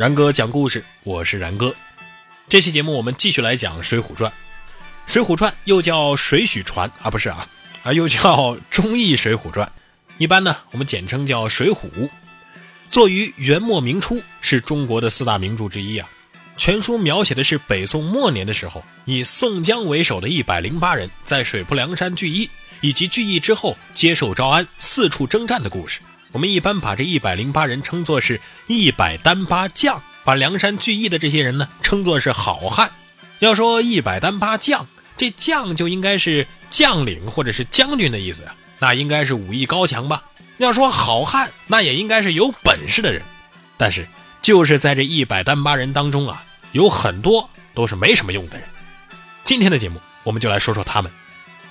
然哥讲故事，我是然哥。这期节目我们继续来讲《水浒传》。《水浒传》又叫《水浒传》啊，不是啊，啊又叫忠义水浒传。一般呢，我们简称叫《水浒》。作于元末明初，是中国的四大名著之一啊。全书描写的是北宋末年的时候，以宋江为首的一百零八人在水泊梁山聚义，以及聚义之后接受招安，四处征战的故事。我们一般把这一百零八人称作是一百单八将，把梁山聚义的这些人呢称作是好汉。要说一百单八将，这将就应该是将领或者是将军的意思呀，那应该是武艺高强吧。要说好汉，那也应该是有本事的人，但是就是在这一百单八人当中啊，有很多都是没什么用的人。今天的节目，我们就来说说他们。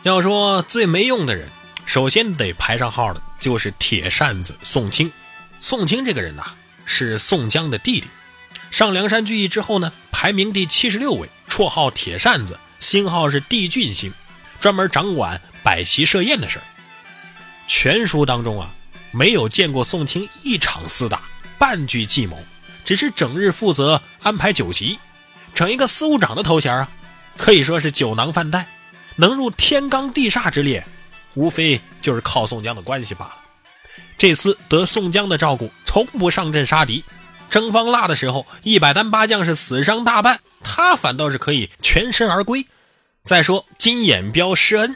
要说最没用的人，首先得排上号的就是铁扇子宋清。宋清这个人呐，是宋江的弟弟，上梁山聚义之后呢，排名第七十六位，绰号铁扇子，星号是帝俊星，专门掌管摆席设宴的事儿。全书当中啊。没有见过宋清一场厮打，半句计谋，只是整日负责安排酒席，整一个司务长的头衔啊，可以说是酒囊饭袋，能入天罡地煞之列，无非就是靠宋江的关系罢了。这厮得宋江的照顾，从不上阵杀敌，征方腊的时候，一百单八将是死伤大半，他反倒是可以全身而归。再说金眼彪施恩，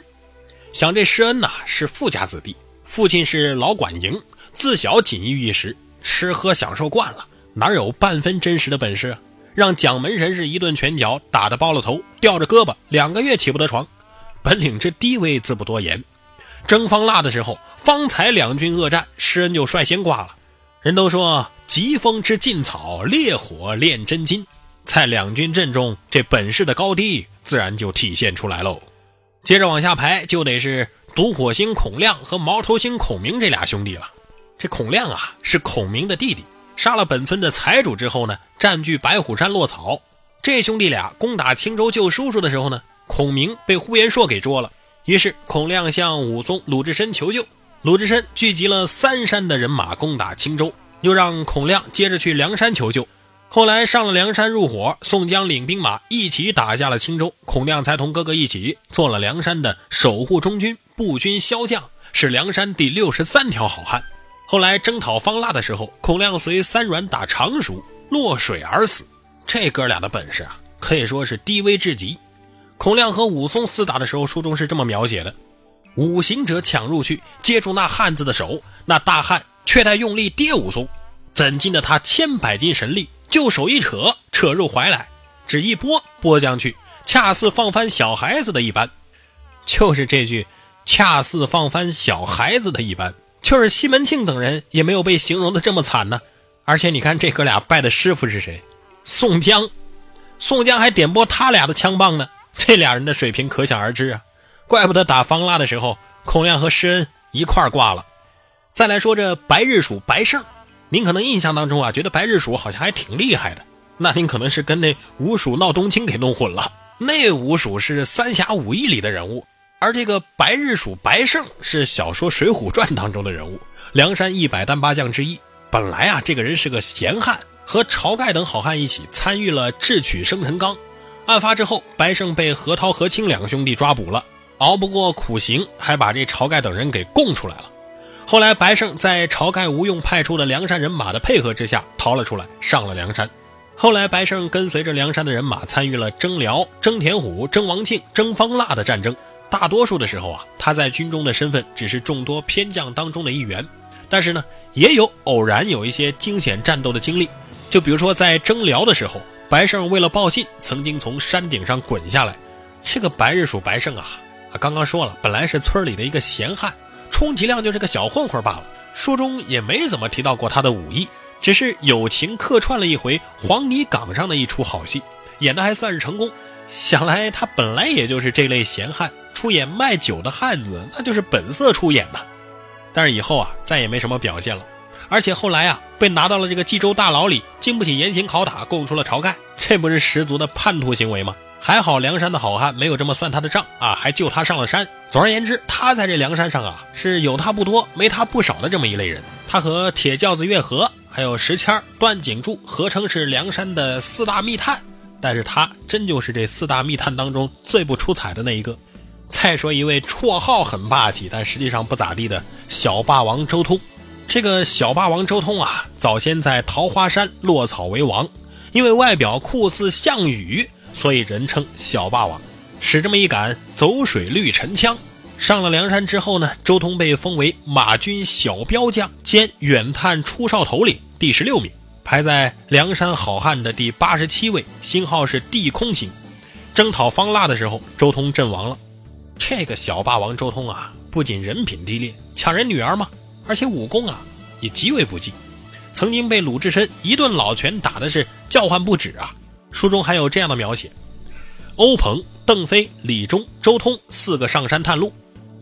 想这施恩呐是富家子弟。父亲是老管营，自小锦衣玉食，吃喝享受惯了，哪有半分真实的本事啊？让蒋门神是一顿拳脚打得包了头，吊着胳膊，两个月起不得床。本领之低微，自不多言。征方腊的时候，方才两军恶战，施恩就率先挂了。人都说疾风知劲草，烈火炼真金，在两军阵中，这本事的高低自然就体现出来喽。接着往下排，就得是。独火星孔亮和毛头星孔明这俩兄弟了。这孔亮啊是孔明的弟弟，杀了本村的财主之后呢，占据白虎山落草。这兄弟俩攻打青州救叔叔的时候呢，孔明被呼延灼给捉了。于是孔亮向武松、鲁智深求救。鲁智深聚集了三山的人马攻打青州，又让孔亮接着去梁山求救。后来上了梁山入伙，宋江领兵马一起打下了青州，孔亮才同哥哥一起做了梁山的守护中军、步军骁将，是梁山第六十三条好汉。后来征讨方腊的时候，孔亮随三阮打常熟，落水而死。这哥俩的本事啊，可以说是低微至极。孔亮和武松厮打的时候，书中是这么描写的：五行者抢入去，接住那汉子的手，那大汉却待用力跌武松，怎禁得他千百斤神力？就手一扯，扯入怀来，只一拨拨将去，恰似放翻小孩子的一般。就是这句“恰似放翻小孩子的一般”，就是西门庆等人也没有被形容的这么惨呢。而且你看这哥俩拜的师傅是谁？宋江，宋江还点拨他俩的枪棒呢。这俩人的水平可想而知啊。怪不得打方腊的时候，孔亮和施恩一块挂了。再来说这白日鼠白胜。您可能印象当中啊，觉得白日鼠好像还挺厉害的，那您可能是跟那五鼠闹冬青给弄混了。那五鼠是三侠五义里的人物，而这个白日鼠白胜是小说《水浒传》当中的人物，梁山一百单八将之一。本来啊，这个人是个闲汉，和晁盖等好汉一起参与了智取生辰纲。案发之后，白胜被何涛、何清两个兄弟抓捕了，熬不过苦刑，还把这晁盖等人给供出来了。后来，白胜在晁盖吴用派出的梁山人马的配合之下逃了出来，上了梁山。后来，白胜跟随着梁山的人马参与了征辽、征田虎、征王庆、征方腊的战争。大多数的时候啊，他在军中的身份只是众多偏将当中的一员。但是呢，也有偶然有一些惊险战斗的经历。就比如说在征辽的时候，白胜为了报信，曾经从山顶上滚下来。这个白日鼠白胜啊，刚刚说了，本来是村里的一个闲汉。充其量就是个小混混罢了，书中也没怎么提到过他的武艺，只是友情客串了一回黄泥岗上的一出好戏，演的还算是成功。想来他本来也就是这类闲汉，出演卖酒的汉子，那就是本色出演呐。但是以后啊，再也没什么表现了，而且后来啊，被拿到了这个冀州大牢里，经不起严刑拷打，供出了晁盖，这不是十足的叛徒行为吗？还好梁山的好汉没有这么算他的账啊，还救他上了山。总而言之，他在这梁山上啊是有他不多没他不少的这么一类人。他和铁轿子岳和还有石谦段景柱，合称是梁山的四大密探。但是他真就是这四大密探当中最不出彩的那一个。再说一位绰号很霸气，但实际上不咋地的小霸王周通。这个小霸王周通啊，早先在桃花山落草为王，因为外表酷似项羽，所以人称小霸王。使这么一杆走水绿沉枪，上了梁山之后呢，周通被封为马军小标将兼远探出哨头领，第十六名，排在梁山好汉的第八十七位，星号是地空星。征讨方腊的时候，周通阵亡了。这个小霸王周通啊，不仅人品低劣，抢人女儿嘛，而且武功啊也极为不济，曾经被鲁智深一顿老拳打的是叫唤不止啊。书中还有这样的描写：欧鹏、邓飞、李忠、周通四个上山探路，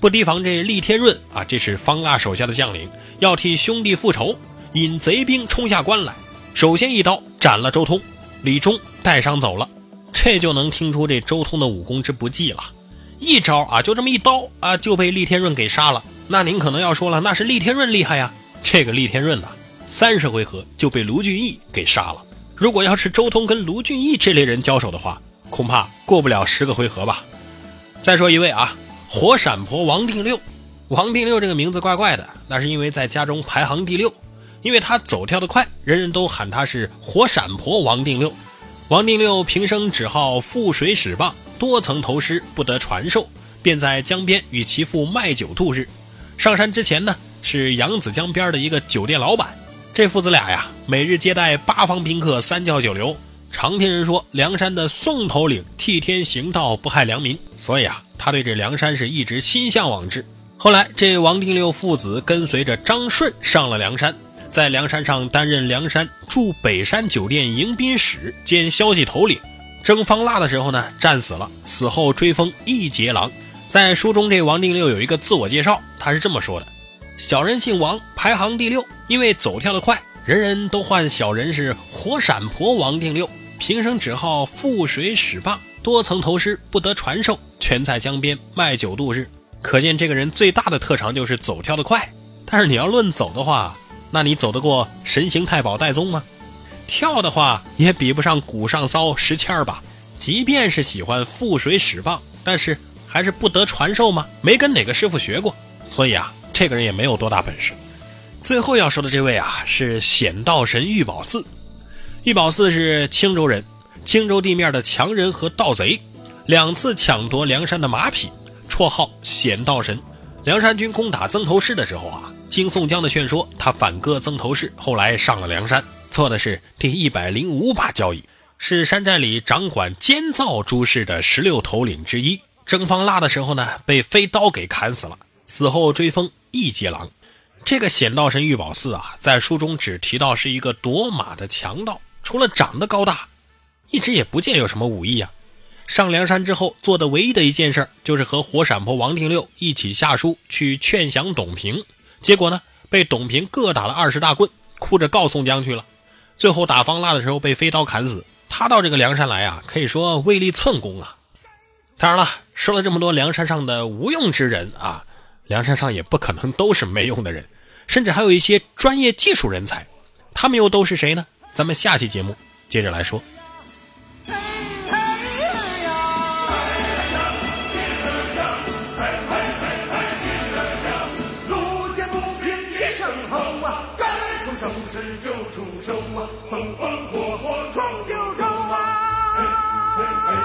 不提防这厉天润啊，这是方腊手下的将领，要替兄弟复仇，引贼兵冲下关来，首先一刀斩了周通，李忠带伤走了，这就能听出这周通的武功之不济了。一招啊，就这么一刀啊，就被厉天润给杀了。那您可能要说了，那是厉天润厉害呀。这个厉天润呐，三十回合就被卢俊义给杀了。如果要是周通跟卢俊义这类人交手的话，恐怕过不了十个回合吧。再说一位啊，火闪婆王定六。王定六这个名字怪怪的，那是因为在家中排行第六，因为他走跳得快，人人都喊他是火闪婆王定六。王定六平生只好覆水使棒。多曾投师不得传授，便在江边与其父卖酒度日。上山之前呢，是扬子江边的一个酒店老板。这父子俩呀，每日接待八方宾客，三教九流。常听人说梁山的宋头领替天行道，不害良民，所以啊，他对这梁山是一直心向往之。后来，这王定六父子跟随着张顺上了梁山，在梁山上担任梁山驻北山酒店迎宾使兼消息头领。征方腊的时候呢，战死了，死后追封义节郎。在书中，这王定六有一个自我介绍，他是这么说的：“小人姓王，排行第六，因为走跳得快，人人都唤小人是火闪婆王定六。平生只好覆水使棒，多曾投师不得传授，全在江边卖酒度日。可见这个人最大的特长就是走跳得快。但是你要论走的话，那你走得过神行太保戴宗吗？”跳的话也比不上古上骚石谦儿吧？即便是喜欢覆水使棒，但是还是不得传授吗？没跟哪个师傅学过，所以啊，这个人也没有多大本事。最后要说的这位啊，是显道神玉宝寺。玉宝寺是青州人，青州地面的强人和盗贼，两次抢夺梁山的马匹，绰号显道神。梁山军攻打曾头市的时候啊，经宋江的劝说，他反戈曾头市，后来上了梁山。错的是第一百零五把交椅，是山寨里掌管监造诸事的十六头领之一。征方腊的时候呢，被飞刀给砍死了，死后追封义节郎。这个显道神玉宝寺啊，在书中只提到是一个夺马的强盗，除了长得高大，一直也不见有什么武艺啊。上梁山之后做的唯一的一件事，就是和火闪婆王定六一起下书去劝降董平，结果呢，被董平各打了二十大棍，哭着告宋江去了。最后打方腊的时候被飞刀砍死，他到这个梁山来啊，可以说威力寸功啊。当然了，说了这么多梁山上的无用之人啊，梁山上也不可能都是没用的人，甚至还有一些专业技术人才，他们又都是谁呢？咱们下期节目接着来说。风风火火闯九州啊！